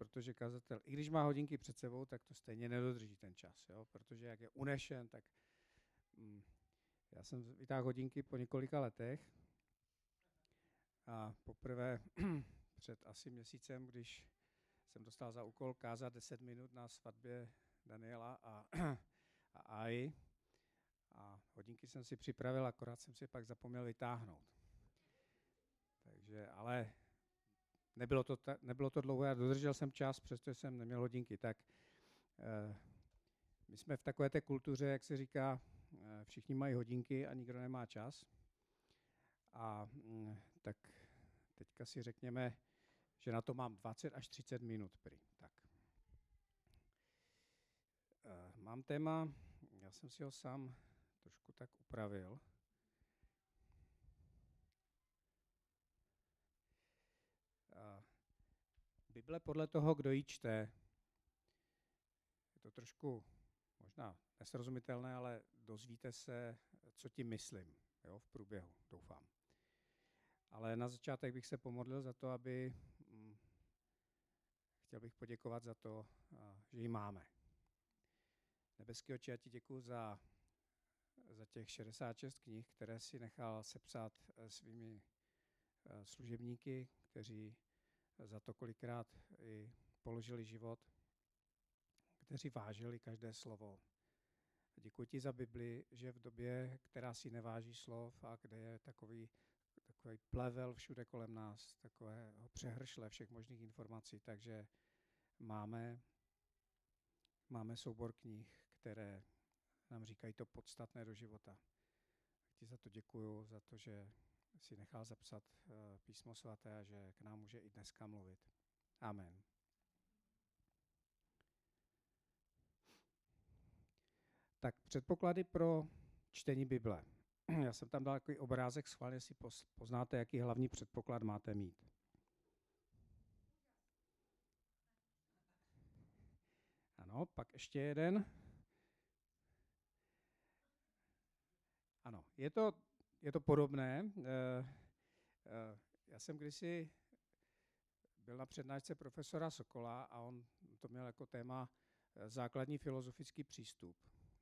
protože kazatel, i když má hodinky před sebou, tak to stejně nedodrží ten čas, jo? protože jak je unešen, tak mm, já jsem vytáhl hodinky po několika letech a poprvé před asi měsícem, když jsem dostal za úkol kázat 10 minut na svatbě Daniela a, a Ai, a hodinky jsem si připravil, akorát jsem si pak zapomněl vytáhnout. Takže, ale nebylo to, ta, nebylo to dlouho, já dodržel jsem čas, přestože jsem neměl hodinky. Tak eh, my jsme v takové té kultuře, jak se říká, eh, všichni mají hodinky a nikdo nemá čas. A hm, tak teďka si řekněme, že na to mám 20 až 30 minut. Prý. Tak. Eh, mám téma, já jsem si ho sám trošku tak upravil. Bible podle toho, kdo ji čte, je to trošku možná nesrozumitelné, ale dozvíte se, co tím myslím jo, v průběhu, doufám. Ale na začátek bych se pomodlil za to, aby hm, chtěl bych poděkovat za to, že ji máme. Nebeský oči, já ti děkuji za, za těch 66 knih, které si nechal sepsat eh, svými eh, služebníky, kteří za to kolikrát i položili život, kteří vážili každé slovo. Děkuji ti za Bibli, že v době, která si neváží slov a kde je takový, takový plevel všude kolem nás, takového přehršle všech možných informací, takže máme, máme soubor knih, které nám říkají to podstatné do života. Ti za to děkuju, za to, že si nechal zapsat eh, písmo svaté a že k nám může i dneska mluvit. Amen. Tak předpoklady pro čtení Bible. Já jsem tam dal takový obrázek, schválně si poznáte, jaký hlavní předpoklad máte mít. Ano, pak ještě jeden. Ano, je to je to podobné. Eh, eh, já jsem kdysi byl na přednášce profesora Sokola a on to měl jako téma eh, základní filozofický přístup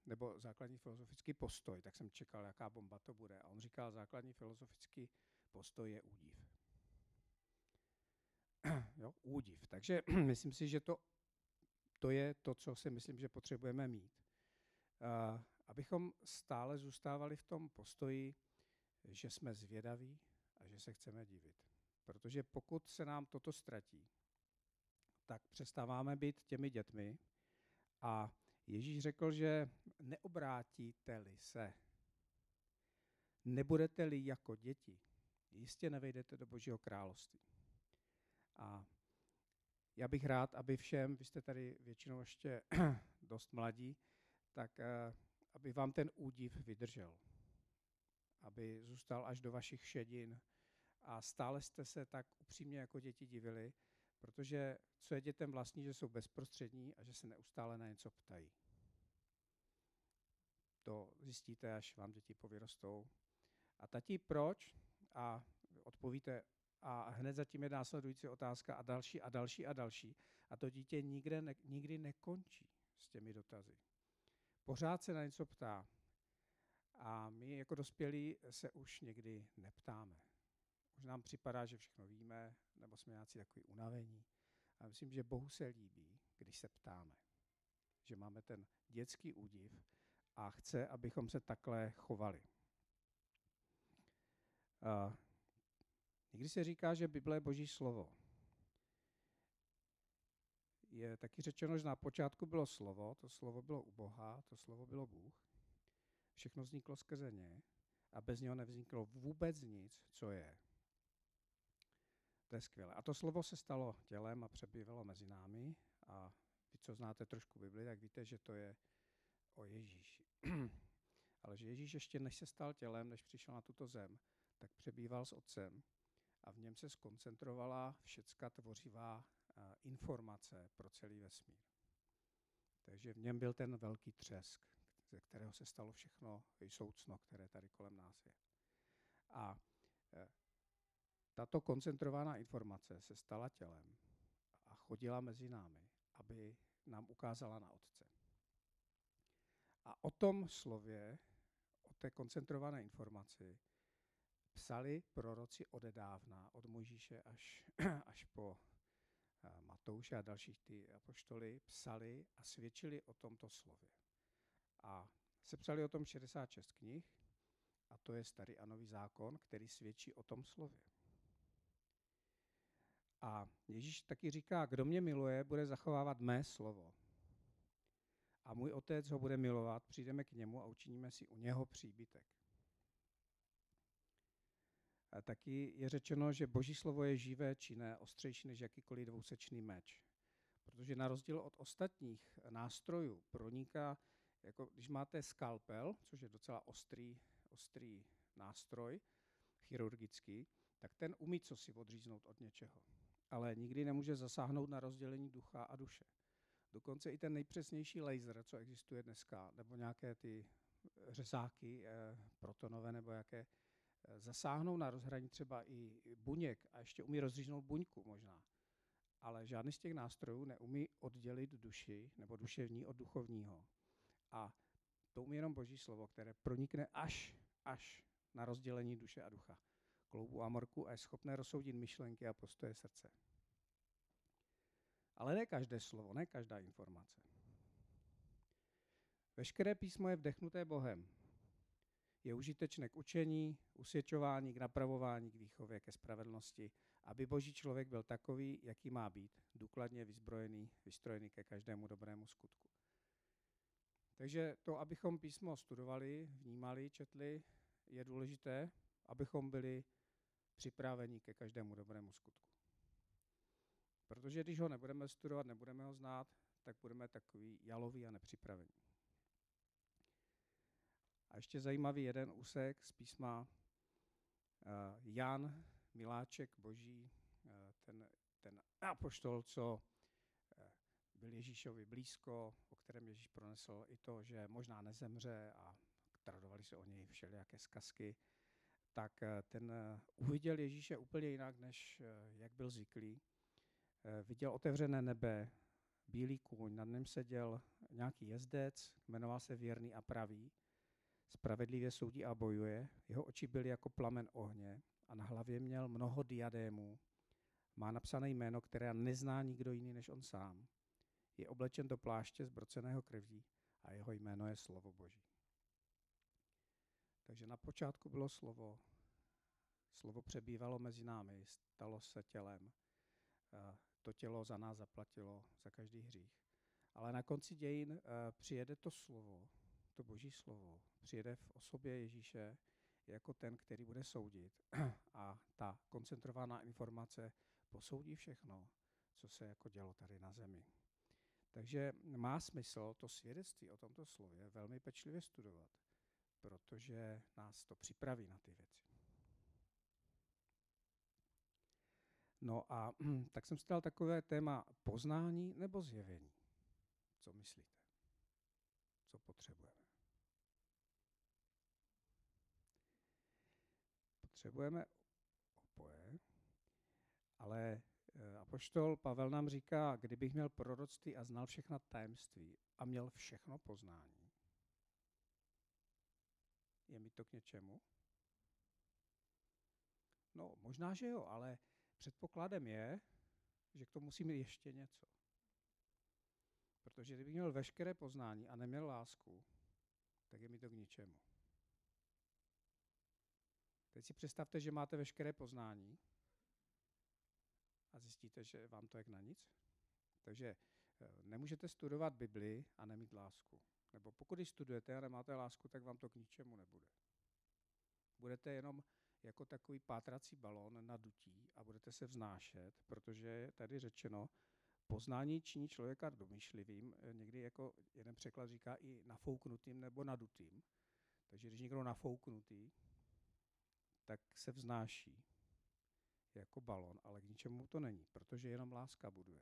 nebo základní filozofický postoj, tak jsem čekal, jaká bomba to bude. A on říkal, základní filozofický postoj je údiv. jo, údiv. Takže myslím si, že to, to je to, co si myslím, že potřebujeme mít. Uh, abychom stále zůstávali v tom postoji, že jsme zvědaví a že se chceme divit. Protože pokud se nám toto ztratí, tak přestáváme být těmi dětmi a Ježíš řekl, že neobrátíte-li se, nebudete-li jako děti, jistě nevejdete do Božího království. A já bych rád, aby všem, vy jste tady většinou ještě dost mladí, tak eh, aby vám ten údiv vydržel aby zůstal až do vašich šedin. A stále jste se tak upřímně jako děti divili, protože co je dětem vlastní, že jsou bezprostřední a že se neustále na něco ptají. To zjistíte, až vám děti povyrostou. A tati, proč? A odpovíte, a hned zatím je následující otázka a další a další a další. A to dítě nikde ne, nikdy nekončí s těmi dotazy. Pořád se na něco ptá. A my jako dospělí se už někdy neptáme. Už nám připadá, že všechno víme, nebo jsme nějací takový unavení. A myslím, že Bohu se líbí, když se ptáme. Že máme ten dětský údiv a chce, abychom se takhle chovali. A někdy se říká, že Bible je boží slovo. Je taky řečeno, že na počátku bylo slovo, to slovo bylo u Boha, to slovo bylo Bůh. Všechno vzniklo skrze ně a bez něho nevzniklo vůbec nic, co je. To je skvělé. A to slovo se stalo tělem a přebývalo mezi námi. A vy, co znáte trošku Bibli, tak víte, že to je o Ježíši. Ale že Ježíš ještě než se stal tělem, než přišel na tuto zem, tak přebýval s otcem a v něm se skoncentrovala všecka tvořivá informace pro celý vesmír. Takže v něm byl ten velký třesk ze kterého se stalo všechno soucno, které tady kolem nás je. A e, tato koncentrovaná informace se stala tělem a chodila mezi námi, aby nám ukázala na Otce. A o tom slově, o té koncentrované informaci, psali proroci odedávna, od Mojžíše až, až po eh, Matouše a dalších ty apoštoly, psali a svědčili o tomto slově. A sepsali o tom 66 knih, a to je starý a nový zákon, který svědčí o tom slově. A Ježíš taky říká, kdo mě miluje, bude zachovávat mé slovo. A můj otec ho bude milovat, přijdeme k němu a učiníme si u něho příbytek. A taky je řečeno, že boží slovo je živé, činné, ostřejší než jakýkoliv dvousečný meč. Protože na rozdíl od ostatních nástrojů proniká, jako když máte skalpel, což je docela ostrý, ostrý nástroj, chirurgický, tak ten umí co si odříznout od něčeho. Ale nikdy nemůže zasáhnout na rozdělení ducha a duše. Dokonce i ten nejpřesnější laser, co existuje dneska, nebo nějaké ty řezáky eh, protonové nebo jaké, eh, zasáhnou na rozhraní třeba i buněk a ještě umí rozříznout buňku možná. Ale žádný z těch nástrojů neumí oddělit duši nebo duševní od duchovního. A to umí jenom Boží slovo, které pronikne až, až na rozdělení duše a ducha. Kloubu a morku a je schopné rozsoudit myšlenky a postoje srdce. Ale ne každé slovo, ne každá informace. Veškeré písmo je vdechnuté Bohem. Je užitečné k učení, usvědčování, k napravování, k výchově, ke spravedlnosti, aby boží člověk byl takový, jaký má být, důkladně vyzbrojený, vystrojený ke každému dobrému skutku. Takže to, abychom písmo studovali, vnímali, četli, je důležité, abychom byli připraveni ke každému dobrému skutku. Protože když ho nebudeme studovat, nebudeme ho znát, tak budeme takový jalový a nepřipravení. A ještě zajímavý jeden úsek z písma uh, Jan Miláček Boží, uh, ten, ten apoštol, co byl Ježíšovi blízko, o kterém Ježíš pronesl i to, že možná nezemře a tradovali se o něj všelijaké zkazky, tak ten uviděl Ježíše úplně jinak, než jak byl zvyklý. Viděl otevřené nebe, bílý kůň, nad ním seděl nějaký jezdec, jmenoval se Věrný a Pravý, spravedlivě soudí a bojuje, jeho oči byly jako plamen ohně a na hlavě měl mnoho diadémů. Má napsané jméno, které nezná nikdo jiný než on sám. Je oblečen do pláště zbroceného krví a jeho jméno je Slovo Boží. Takže na počátku bylo slovo, slovo přebývalo mezi námi, stalo se tělem. To tělo za nás zaplatilo, za každý hřích. Ale na konci dějin eh, přijede to slovo, to boží slovo, přijede v osobě Ježíše jako ten, který bude soudit a ta koncentrovaná informace posoudí všechno, co se jako dělo tady na zemi. Takže má smysl to svědectví o tomto slově velmi pečlivě studovat, protože nás to připraví na ty věci. No a tak jsem stal takové téma poznání nebo zjevení. Co myslíte? Co potřebujeme? Potřebujeme oboje, ale apoštol Pavel nám říká, kdybych měl proroctví a znal všechna tajemství a měl všechno poznání, je mi to k něčemu? No, možná, že jo, ale předpokladem je, že k tomu musí mít ještě něco. Protože kdybych měl veškeré poznání a neměl lásku, tak je mi to k ničemu. Teď si představte, že máte veškeré poznání a zjistíte, že vám to je na nic. Takže eh, nemůžete studovat Bibli a nemít lásku. Nebo pokud ji studujete a nemáte lásku, tak vám to k ničemu nebude. Budete jenom jako takový pátrací balon na dutí a budete se vznášet, protože je tady řečeno, poznání činí člověka domýšlivým, eh, někdy jako jeden překlad říká i nafouknutým nebo nadutým. Takže když někdo nafouknutý, tak se vznáší jako balon, ale k ničemu to není, protože jenom láska buduje.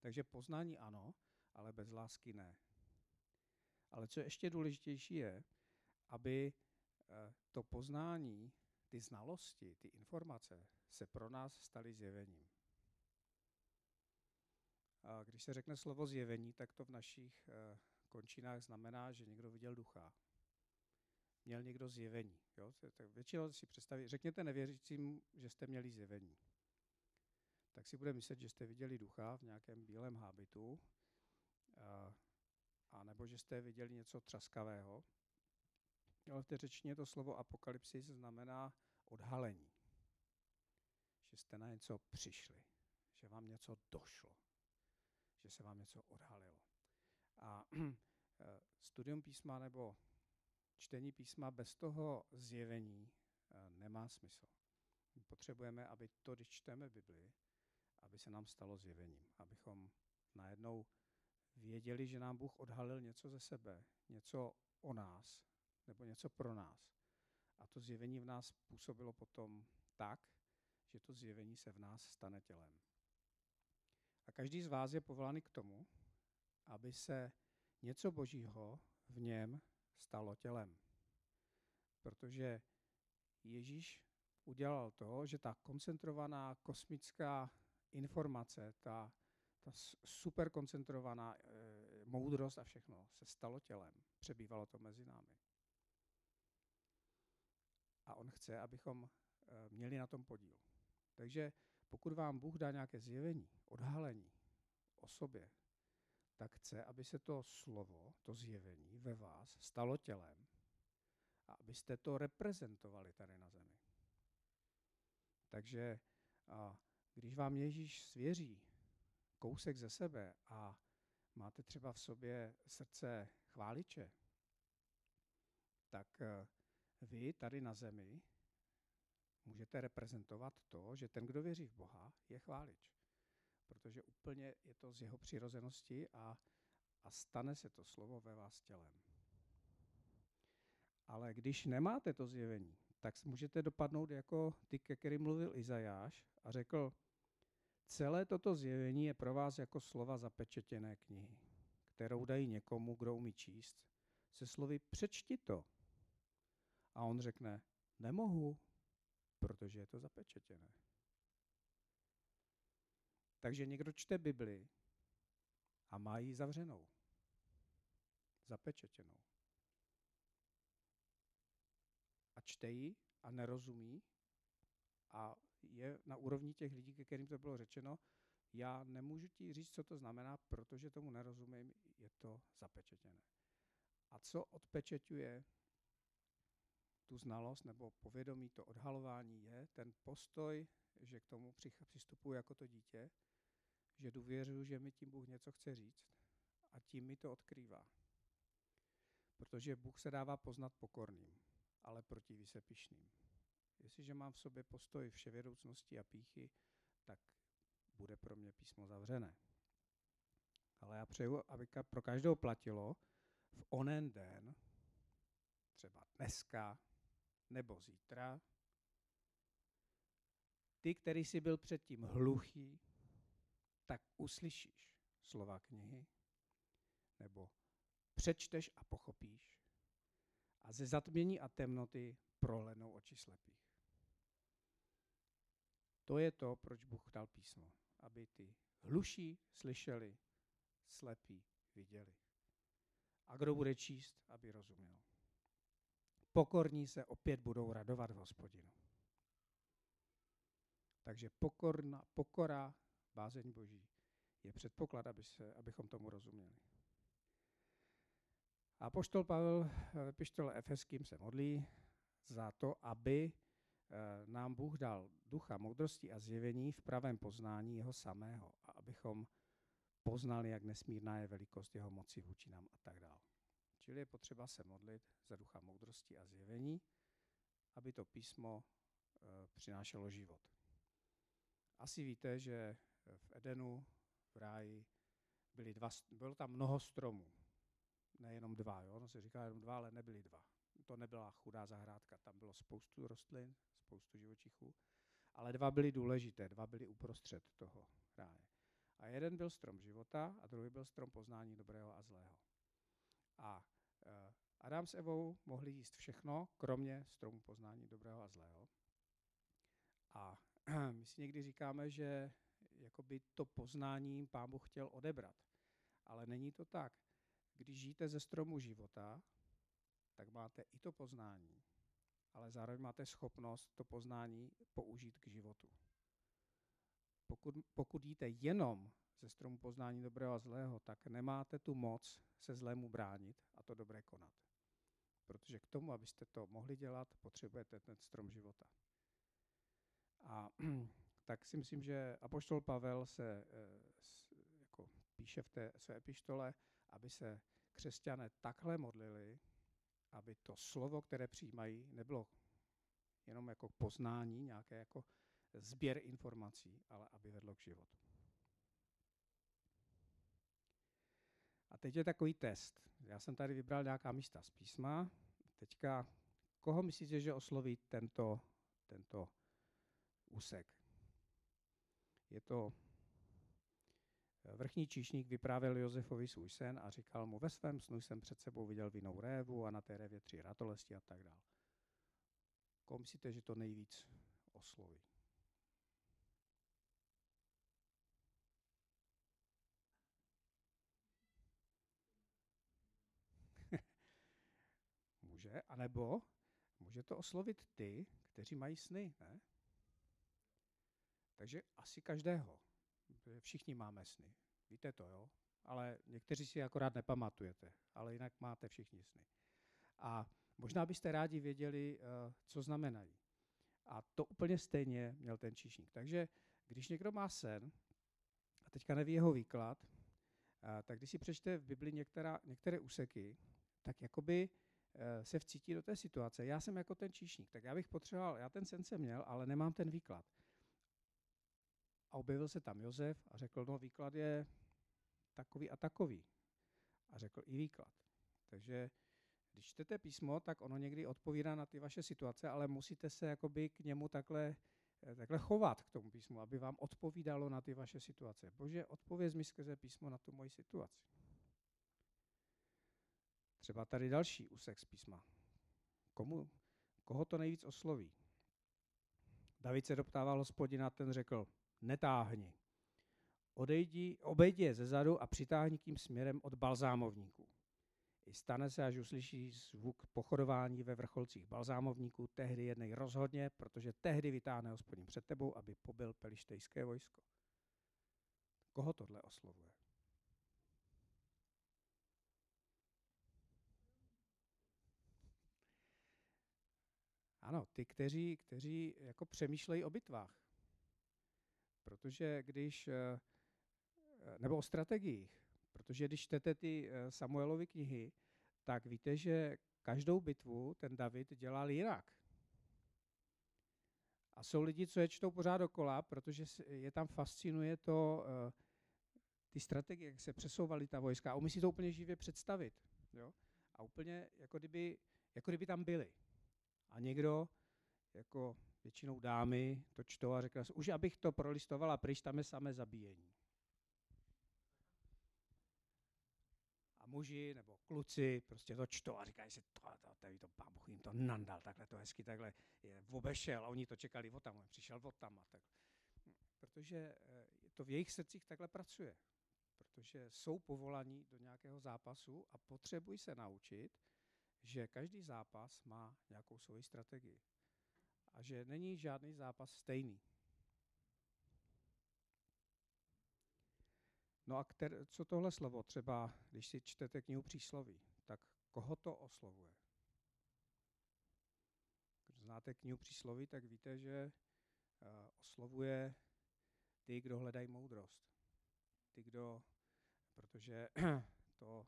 Takže poznání ano, ale bez lásky ne. Ale co ještě důležitější je, aby eh, to poznání, ty znalosti, ty informace se pro nás staly zjevením. když se řekne slovo zjevení, tak to v našich končinách znamená, že někdo viděl ducha. Měl někdo zjevení. Jo? Tak většinou si představí, řekněte nevěřícím, že jste měli zjevení. Tak si bude myslet, že jste viděli ducha v nějakém bílém hábitu, a, a nebo že jste viděli něco třaskavého. Ale v té řečtině to slovo apokalypsis znamená odhalení. Že jste na něco přišli, že vám něco došlo, že se vám něco odhalilo. A eh, studium písma nebo čtení písma bez toho zjevení eh, nemá smysl. Potřebujeme, aby to, když čteme Bibli, aby se nám stalo zjevením, abychom najednou věděli, že nám Bůh odhalil něco ze sebe, něco o nás, nebo něco pro nás. A to zjevení v nás působilo potom tak, že to zjevení se v nás stane tělem. A každý z vás je povolány k tomu, aby se něco božího v něm stalo tělem. Protože Ježíš udělal to, že ta koncentrovaná kosmická informace, ta, ta super koncentrovaná e, moudrost a všechno se stalo tělem. Přebývalo to mezi námi. A on chce, abychom e, měli na tom podíl. Takže pokud vám Bůh dá nějaké zjevení, odhalení o sobě, tak chce, aby se to slovo, to zjevení ve vás stalo tělem a abyste to reprezentovali tady na zemi. Takže a když vám Ježíš svěří kousek ze sebe a máte třeba v sobě srdce chváliče, tak eh, vy tady na zemi můžete reprezentovat to, že ten, kdo věří v Boha, je chválič protože úplně je to z jeho přirozenosti a, a stane se to slovo ve vás tělem. Ale když nemáte to zjevení, tak můžete dopadnout jako ty, ke kterým mluvil Izajáš a řekl, celé toto zjevení je pro vás jako slova zapečetěné knihy, kterou dají někomu, kdo umí číst, se slovy přečti to. A on řekne, nemohu, protože je to zapečetěné. Takže někdo čte Bibli a má ji zavřenou, zapečetěnou. A čte ji a nerozumí a je na úrovni těch lidí, ke kterým to bylo řečeno, já nemůžu ti říct, co to znamená, protože tomu nerozumím, je to zapečetěné. A co odpečeťuje tu znalost nebo povědomí, to odhalování, je ten postoj, že k tomu přistupuji jako to dítě že důvěřuji, že mi tím Bůh něco chce říct a tím mi to odkrývá. Protože Bůh se dává poznat pokorným, ale protiví se pišným. Jestliže mám v sobě postoj vševědoucnosti a píchy, tak bude pro mě písmo zavřené. Ale já přeju, aby pro každého platilo v onen den, třeba dneska nebo zítra, ty, který jsi byl předtím hluchý, tak uslyšíš slova knihy, nebo přečteš a pochopíš a ze zatmění a temnoty prohlednou oči slepých. To je to, proč Bůh dal písmo, aby ty hluší slyšeli, slepí viděli. A kdo bude číst, aby rozuměl. Pokorní se opět budou radovat v hospodinu. Takže pokorna, pokora bázeň Boží, je předpoklad, aby se, abychom tomu rozuměli. A poštol Pavel ve pištole Efeským se modlí za to, aby eh, nám Bůh dal ducha moudrosti a zjevení v pravém poznání jeho samého a abychom poznali, jak nesmírná je velikost jeho moci vůči nám a tak dále. Čili je potřeba se modlit za ducha moudrosti a zjevení, aby to písmo e, přinášelo život. Asi víte, že v Edenu, v ráji, byly dva, bylo tam mnoho stromů. Nejenom dva, jo? No se říká jenom dva, ale nebyly dva. To nebyla chudá zahrádka, tam bylo spoustu rostlin, spoustu živočichů, ale dva byly důležité, dva byly uprostřed toho ráje. A jeden byl strom života a druhý byl strom poznání dobrého a zlého. A e, Adam s Evou mohli jíst všechno, kromě stromu poznání dobrého a zlého. A my si někdy říkáme, že jakoby to poznání Pán Bůh chtěl odebrat. Ale není to tak. Když žijete ze stromu života, tak máte i to poznání, ale zároveň máte schopnost to poznání použít k životu. Pokud, pokud jíte jenom ze stromu poznání dobrého a zlého, tak nemáte tu moc se zlému bránit a to dobré konat. Protože k tomu, abyste to mohli dělat, potřebujete ten strom života. A tak si myslím, že Apoštol Pavel se eh, jako píše v té své epištole, aby se křesťané takhle modlili, aby to slovo, které přijímají, nebylo jenom jako poznání, nějaké jako sběr informací, ale aby vedlo k životu. A teď je takový test. Já jsem tady vybral nějaká místa z písma. Teďka, koho myslíte, že osloví tento, tento úsek? Je to Vrchní číšník vyprávěl Josefovi svůj sen a říkal mu, ve svém snu jsem před sebou viděl vinou révu a na té révě tři ratolesti a tak dále. Koho myslíte, že to nejvíc osloví? může, anebo může to oslovit ty, kteří mají sny, ne? Takže asi každého. Všichni máme sny. Víte to, jo? Ale někteří si akorát nepamatujete, ale jinak máte všichni sny. A možná byste rádi věděli, eh, co znamenají. A to úplně stejně měl ten číšník. Takže když někdo má sen a teďka neví jeho výklad, eh, tak když si přečte v Bibli některá, některé úseky, tak jakoby eh, se vcítí do té situace. Já jsem jako ten číšník, tak já bych potřeboval, já ten sen jsem měl, ale nemám ten výklad. A objevil se tam Josef a řekl, no výklad je takový a takový. A řekl i výklad. Takže když čtete písmo, tak ono někdy odpovídá na ty vaše situace, ale musíte se jakoby k němu takhle, eh, takhle chovat k tomu písmu, aby vám odpovídalo na ty vaše situace. Bože, odpověz mi skrze písmo na tu moji situaci. Třeba tady další úsek z písma. Komu, koho to nejvíc osloví? David se doptával hospodina, ten řekl, netáhni. Odejdi, obejdi je ze zadu a přitáhni tím směrem od balzámovníků. I stane se, až uslyší zvuk pochodování ve vrcholcích balzámovníků, tehdy jednej rozhodně, protože tehdy vytáhne hospodin před tebou, aby pobil pelištejské vojsko. Koho tohle oslovuje? Ano, ty, kteří, kteří jako přemýšlejí o bitvách. Protože když, eh, nebo o strategiích, protože když čtete ty eh, Samuelovy knihy, tak víte, že každou bitvu ten David dělal jinak. A jsou lidi, co je čtou pořád dokola, protože je tam fascinuje to, eh, ty strategie, jak se přesouvaly ta vojska. A umí si to úplně živě představit. Jo? A úplně, jako kdyby, jako kdyby tam byli. A někdo, jako většinou dámy to čtou a řekla už abych to prolistovala pryč, tam je samé zabíjení. A muži nebo kluci prostě to čtou a říkají si, to, to, tady to pán Bůh jim to nandal, takhle to hezky, takhle je obešel a oni to čekali od tam, přišel od tam a tak. Protože eh, to v jejich srdcích takhle pracuje. Protože jsou povolaní do nějakého zápasu a potřebují se naučit, že každý zápas má nějakou svoji strategii a že není žádný zápas stejný. No a kter, co tohle slovo, třeba když si čtete knihu přísloví, tak koho to oslovuje? Když znáte knihu přísloví, tak víte, že uh, oslovuje ty, kdo hledají moudrost. Ty, kdo, protože to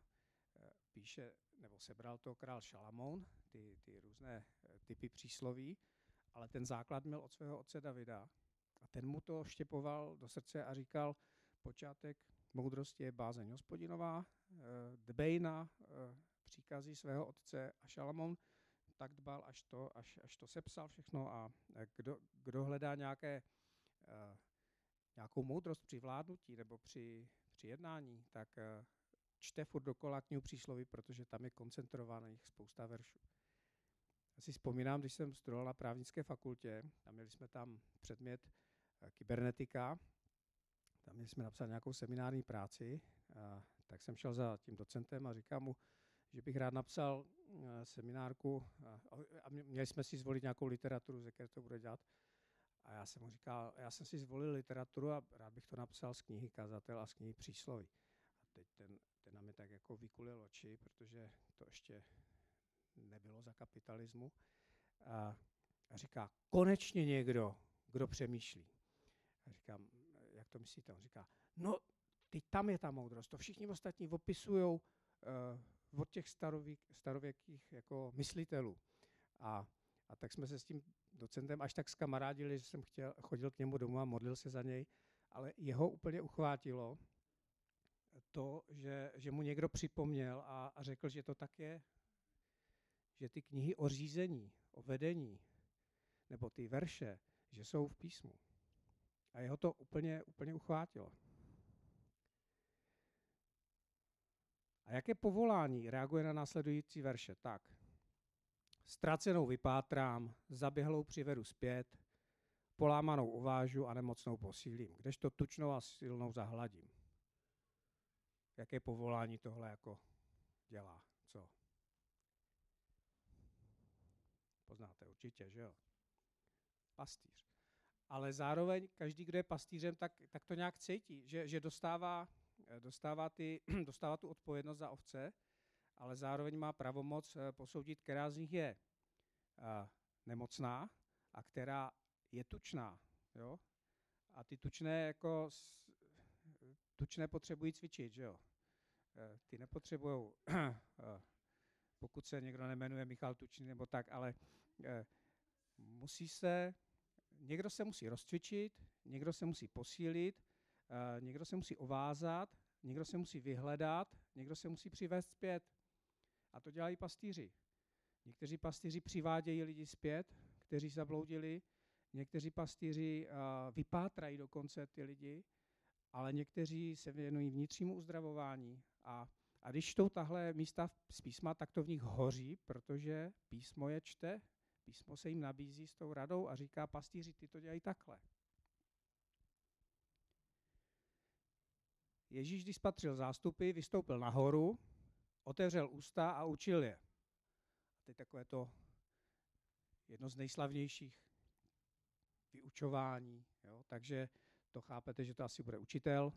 uh, píše, nebo sebral to král Šalamoun, ty, ty různé uh, typy přísloví, ale ten základ měl od svého otce Davida. A ten mu to štěpoval do srdce a říkal, počátek moudrosti je bázeň hospodinová, eh, dbej na eh, příkazy svého otce a Šalamon tak dbal, až to, až, až to sepsal všechno a kdo, kdo hledá nějaké, eh, nějakou moudrost při vládnutí nebo při, při jednání, tak čte furt dokola knihu přísloví, protože tam je koncentrovaných spousta veršů. Já si vzpomínám, když jsem studoval na právnické fakultě, a měli jsme tam předmět eh, kybernetika, tam jsme napsat nějakou seminární práci, a, tak jsem šel za tím docentem a říkám mu, že bych rád napsal a, seminárku a, a měli jsme si zvolit nějakou literaturu, ze které to bude dělat. A já jsem mu říkal, já jsem si zvolil literaturu a rád bych to napsal z knihy Kazatel a z knihy Přísloví. A teď ten, ten na mě tak jako vykulil oči, protože to ještě nebylo za kapitalismu. A, říká, konečně někdo, kdo přemýšlí. A říkám, jak to myslíte? On říká, no, teď tam je ta moudrost. To všichni ostatní opisují uh, od těch starověk, starověkých jako myslitelů. A, a tak jsme se s tím docentem až tak skamarádili, že jsem chtěl, chodil k němu domů a modlil se za něj, ale jeho úplně uchvátilo to, že, že mu někdo připomněl a, a řekl, že to tak je, že ty knihy o řízení, o vedení, nebo ty verše, že jsou v písmu. A jeho to úplně, úplně uchvátilo. A jaké povolání reaguje na následující verše? Tak, ztracenou vypátrám, zaběhlou přivedu zpět, polámanou uvážu a nemocnou posílím, kdežto tučnou a silnou zahladím. Jaké povolání tohle jako dělá? Co? Poznáte určitě, že jo? Pastýř. Ale zároveň každý, kdo je pastýřem, tak, tak to nějak cítí, že, že dostává, dostává, ty, dostává tu odpovědnost za ovce, ale zároveň má pravomoc eh, posoudit, která z nich je uh, nemocná a která je tučná. Jo? A ty tučné jako tučné potřebují cvičit, že jo? Eh, ty nepotřebují, pokud se někdo nemenuje Michal Tučný nebo tak, ale musí se, někdo se musí rozcvičit, někdo se musí posílit, někdo se musí ovázat, někdo se musí vyhledat, někdo se musí přivést zpět. A to dělají pastýři. Někteří pastýři přivádějí lidi zpět, kteří zabloudili, někteří pastýři vypátrají dokonce ty lidi, ale někteří se věnují vnitřnímu uzdravování. A, a když čtou tahle místa z písma, tak to v nich hoří, protože písmo je čte, písmo se jim nabízí s tou radou a říká, pastýři, ty to dělají takhle. Ježíš, když spatřil zástupy, vystoupil nahoru, otevřel ústa a učil je. A teď takové to jedno z nejslavnějších vyučování. Jo? Takže to chápete, že to asi bude učitel.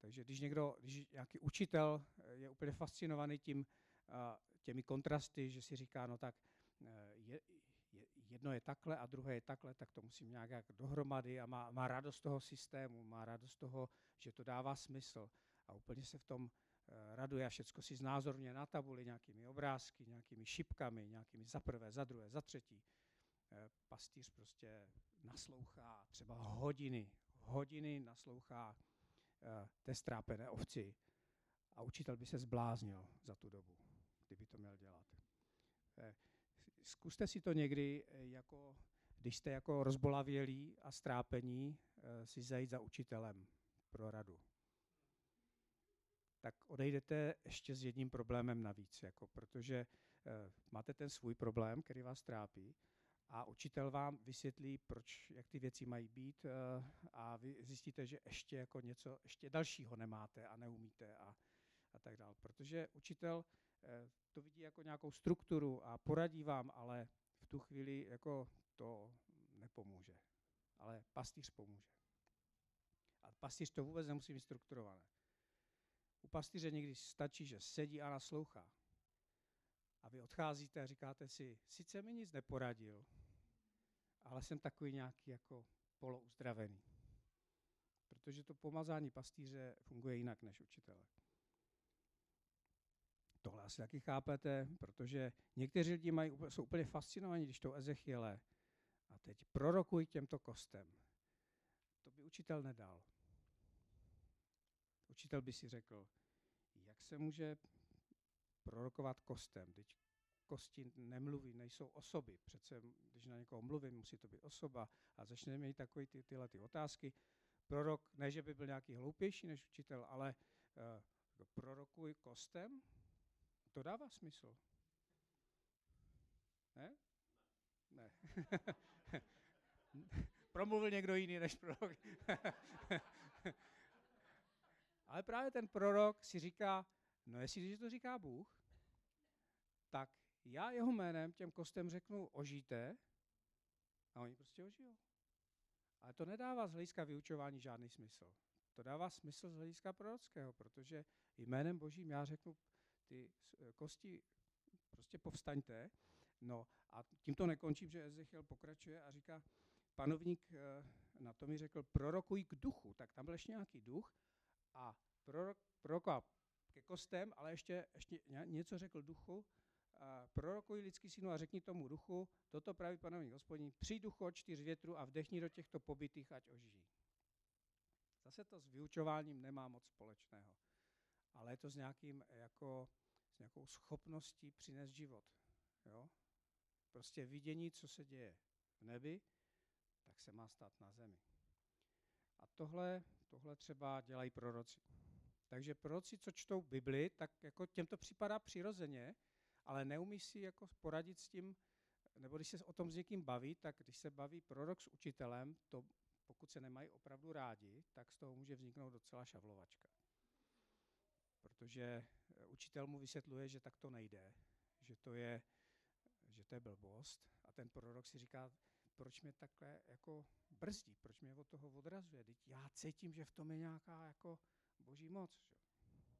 Takže když někdo, když nějaký učitel je úplně fascinovaný tím, těmi kontrasty, že si říká, no tak je, je, jedno je takhle a druhé je takhle, tak to musím nějak jak dohromady a má, má radost toho systému, má radost toho, že to dává smysl a úplně se v tom Eh, raduje a všecko si znázorně na tabuli nějakými obrázky, nějakými šipkami, nějakými za prvé, za druhé, za třetí. Eh, pastýř prostě naslouchá třeba hodiny, hodiny naslouchá eh, té strápené ovci a učitel by se zbláznil za tu dobu, kdyby to měl dělat. Zkuste si to někdy, jako, když jste jako rozbolavělí a strápení, si zajít za učitelem pro radu tak odejdete ještě s jedním problémem navíc, jako, protože máte ten svůj problém, který vás trápí, a učitel vám vysvětlí, proč, jak ty věci mají být uh, a vy zjistíte, že ještě jako něco, ještě dalšího nemáte a neumíte a, a tak dále. Protože učitel uh, to vidí jako nějakou strukturu a poradí vám, ale v tu chvíli jako to nepomůže. Ale pastýř pomůže. A pastýř to vůbec nemusí být strukturované. U pastýře někdy stačí, že sedí a naslouchá. A vy odcházíte a říkáte si, sice mi nic neporadil, ale jsem takový nějaký jako polouzdravený. Protože to pomazání pastýře funguje jinak než učitele. Tohle asi taky chápete, protože někteří lidi mají, jsou úplně fascinovaní, když to Ezechiele a teď prorokuj těmto kostem. To by učitel nedal. Učitel by si řekl, jak se může prorokovat kostem, teď kosti nemluví, nejsou osoby. Přece, když na někoho mluvím, musí to být osoba a začneme mít takové ty, tyhle ty otázky. Prorok, ne, že by byl nějaký hloupější než učitel, ale uh, prorokuj kostem, to dává smysl. Ne? Ne. promluvil někdo jiný než prorok. Ale právě ten prorok si říká, no jestli to říká Bůh, tak já jeho jménem těm kostem řeknu ožijte a oni prostě ožijou. Ale to nedává z hlediska vyučování žádný smysl. To dává smysl z hlediska prorockého, protože jménem božím já řeknu, ty kosti prostě povstaňte. No a tím to nekončím, že Ezechiel pokračuje a říká, panovník eh, na to mi řekl, prorokuj k duchu. Tak tam byl ještě nějaký duch a prorok, prorokoval ke kostem, ale ještě, ještě něco řekl duchu, a prorokuj lidský synu a řekni tomu duchu, toto praví panovník hospodin, při duchu od čtyř větru a vdechni do těchto pobytých, ať ožijí. Zase to s vyučováním nemá moc společného, ale je to s, nějakým, jako, s nějakou schopností přinést život. Jo? Prostě vidění, co se děje v nebi, tak se má stát na zemi. A tohle, tohle třeba dělají proroci. Takže proroci, co čtou Bibli, tak jako těm to připadá přirozeně, ale neumí si jako poradit s tím, nebo když se o tom s někým baví, tak když se baví prorok s učitelem, to pokud se nemají opravdu rádi, tak z toho může vzniknout docela šavlovačka. Protože eh, učitel mu vysvětluje, že tak to nejde, že to je, že to je blbost a ten prorok si říká, proč mě takhle jako brzdí, proč mě od toho odrazuje. Teď já cítím, že v tom je nějaká jako boží moc. Že?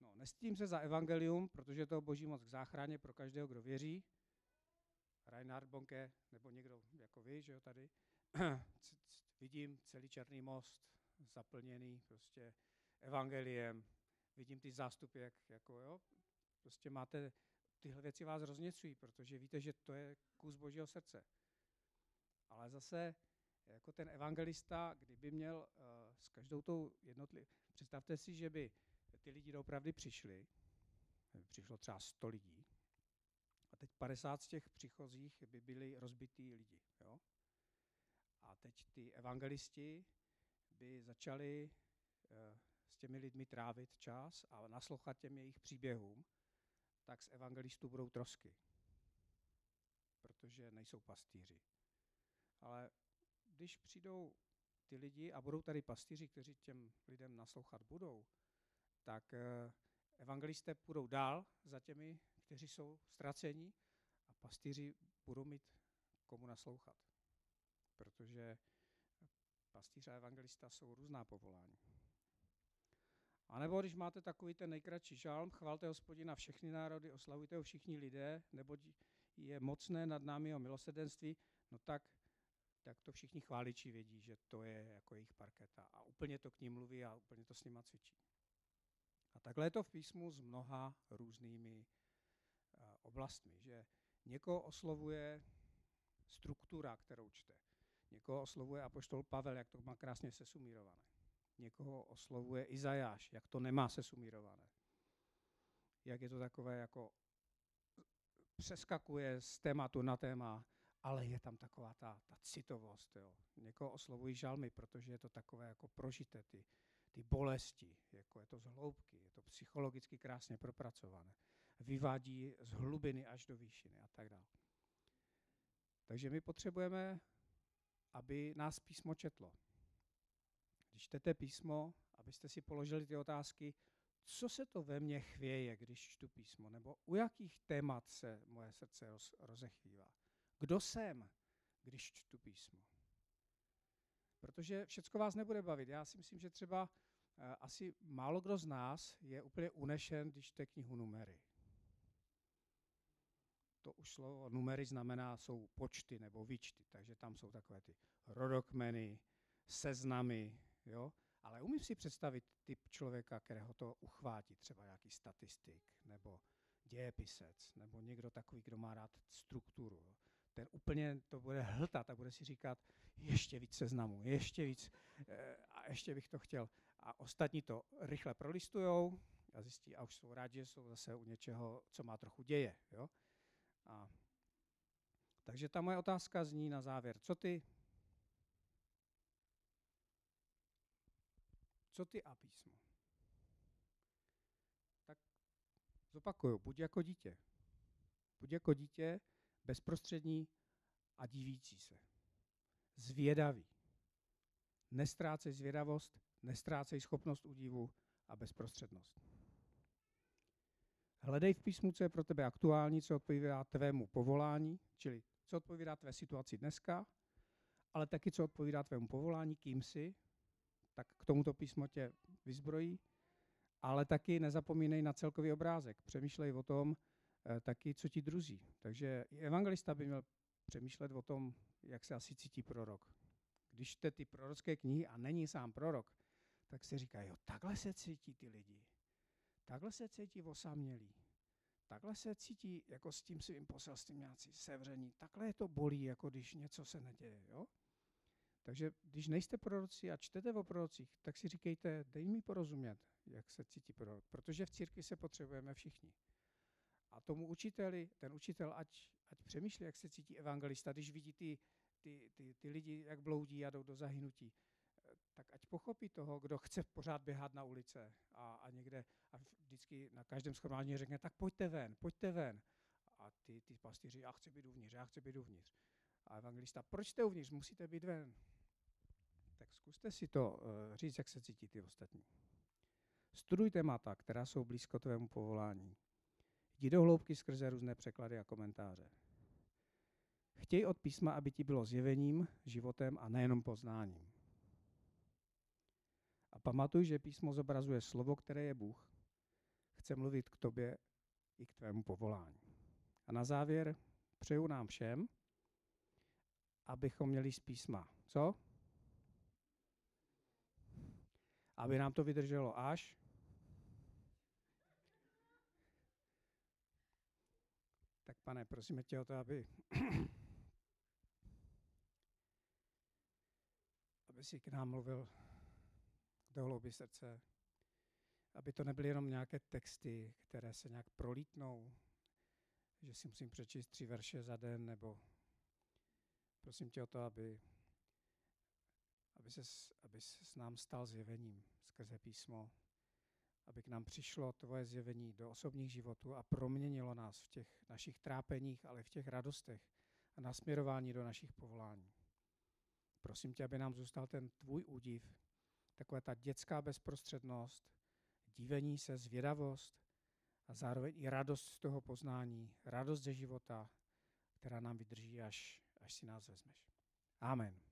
No, nestím se za evangelium, protože to boží moc k záchraně pro každého, kdo věří. Reinhard Bonke, nebo někdo jako vy, že jo, tady. Vidím celý Černý most zaplněný prostě evangeliem. Vidím ty zástupy, jak, jako jo, prostě máte, tyhle věci vás rozněcují, protože víte, že to je kus božího srdce. Ale zase jako ten evangelista, kdyby měl uh, s každou tou jednotlivou, představte si, že by ty lidi doopravdy přišli, přišlo třeba 100 lidí, a teď 50 z těch přichozích by byli rozbití lidi. Jo? A teď ty evangelisti by začali uh, s těmi lidmi trávit čas a naslouchat těm jejich příběhům, tak z evangelistů budou trosky, protože nejsou pastýři. Ale když přijdou ty lidi a budou tady pastýři, kteří těm lidem naslouchat budou, tak eh, evangelisté půjdou dál za těmi, kteří jsou ztraceni a pastýři budou mít komu naslouchat. Protože pastýř a evangelista jsou různá povolání. A nebo když máte takový ten nejkratší žálm, chvalte hospodina všechny národy, oslavujte ho všichni lidé, nebo je mocné nad námi jeho milosedenství, no tak, tak to všichni chváliči vědí, že to je jako jejich parketa. A úplně to k ním mluví a úplně to s nima cvičí. A takhle je to v písmu s mnoha různými uh, oblastmi, že někoho oslovuje struktura, kterou čte. Někoho oslovuje apoštol Pavel, jak to má krásně sesumírované. Někoho oslovuje Izajáš, jak to nemá sesumírované. Jak je to takové jako přeskakuje z tématu na téma, ale je tam taková ta, ta citovost. Jo. Někoho oslovují žalmy, protože je to takové jako prožité, ty, ty bolesti, jako je to z hloubky, je to psychologicky krásně propracované. Vyvádí z hlubiny až do výšiny a tak dále. Takže my potřebujeme, aby nás písmo četlo. Když čtete písmo, abyste si položili ty otázky, co se to ve mně chvěje, když čtu písmo, nebo u jakých témat se moje srdce roz, rozechvívá. Kdo jsem, když čtu písmo? Protože všecko vás nebude bavit. Já si myslím, že třeba uh, asi málo kdo z nás je úplně unešen, když čte knihu numery. To už slovo numery znamená, jsou počty nebo výčty, takže tam jsou takové ty rodokmeny, seznamy, jo? Ale umím si představit typ člověka, kterého to uchvátí, třeba nějaký statistik, nebo dějepisec, nebo někdo takový, kdo má rád strukturu. Jo? Ten úplně to bude hltat a bude si říkat, ještě víc seznamů, ještě víc e, a ještě bych to chtěl. A ostatní to rychle prolistujou a zjistí, a už jsou rádi, že jsou zase u něčeho, co má trochu děje. Jo? A, takže ta moje otázka zní na závěr, co ty, co ty a písmo? Tak zopakuju, buď jako dítě. Buď jako dítě, bezprostřední a divící se. Zvědavý. Nestrácej zvědavost, nestrácej schopnost údivu a bezprostřednost. Hledej v písmu, co je pro tebe aktuální, co odpovídá tvému povolání, čili co odpovídá tvé situaci dneska, ale taky co odpovídá tvému povolání, kým jsi, tak k tomuto písmo tě vyzbrojí, ale taky nezapomínej na celkový obrázek. Přemýšlej o tom taky, co ti druzí. Takže evangelista by měl přemýšlet o tom, jak se asi cítí prorok. Když čte ty prorocké knihy a není sám prorok, tak si říká, jo, takhle se cítí ty lidi. Takhle se cítí osamělí. Takhle se cítí jako s tím svým poselstvím nějací sevření. Takhle je to bolí, jako když něco se neděje. Jo? Takže když nejste proroci a čtete o prorocích, tak si říkejte, dej mi porozumět, jak se cítí prorok. Protože v církvi se potřebujeme všichni. A tomu učiteli, ten učitel, ať, ať přemýšlí, jak se cítí evangelista, když vidí ty, ty, ty, ty lidi, jak bloudí a jdou do zahynutí tak ať pochopí toho, kdo chce pořád běhat na ulice a, a někde a vždycky na každém schromáždění řekne, tak pojďte ven, pojďte ven. A ty, ty pastýři, já chci být uvnitř, já chci být uvnitř. A evangelista, proč jste uvnitř, musíte být ven. Tak zkuste si to uh, říct, jak se cítí ty ostatní. Studuj témata, která jsou blízko tvému povolání. Jdi do hloubky skrze různé překlady a komentáře. Chtěj od písma, aby ti bylo zjevením, životem a nejenom poznáním. A pamatuj, že písmo zobrazuje slovo, které je Bůh. Chce mluvit k tobě i k tvému povolání. A na závěr přeju nám všem, abychom měli z písma. Co? Aby nám to vydrželo až pane, prosíme tě o to, aby, aby si k nám mluvil do hlouby srdce, aby to nebyly jenom nějaké texty, které se nějak prolítnou, že si musím přečíst tři verše za den, nebo prosím tě o to, aby, aby, se, aby s nám stal zjevením skrze písmo, aby k nám přišlo tvoje zjevení do osobních životů a proměnilo nás v těch našich trápeních, ale v těch radostech a nasměrování do našich povolání. Prosím tě, aby nám zůstal ten tvůj údiv, taková ta dětská bezprostřednost, dívení se, zvědavost a zároveň i radost z toho poznání, radost ze života, která nám vydrží, až, až si nás vezmeš. Amen.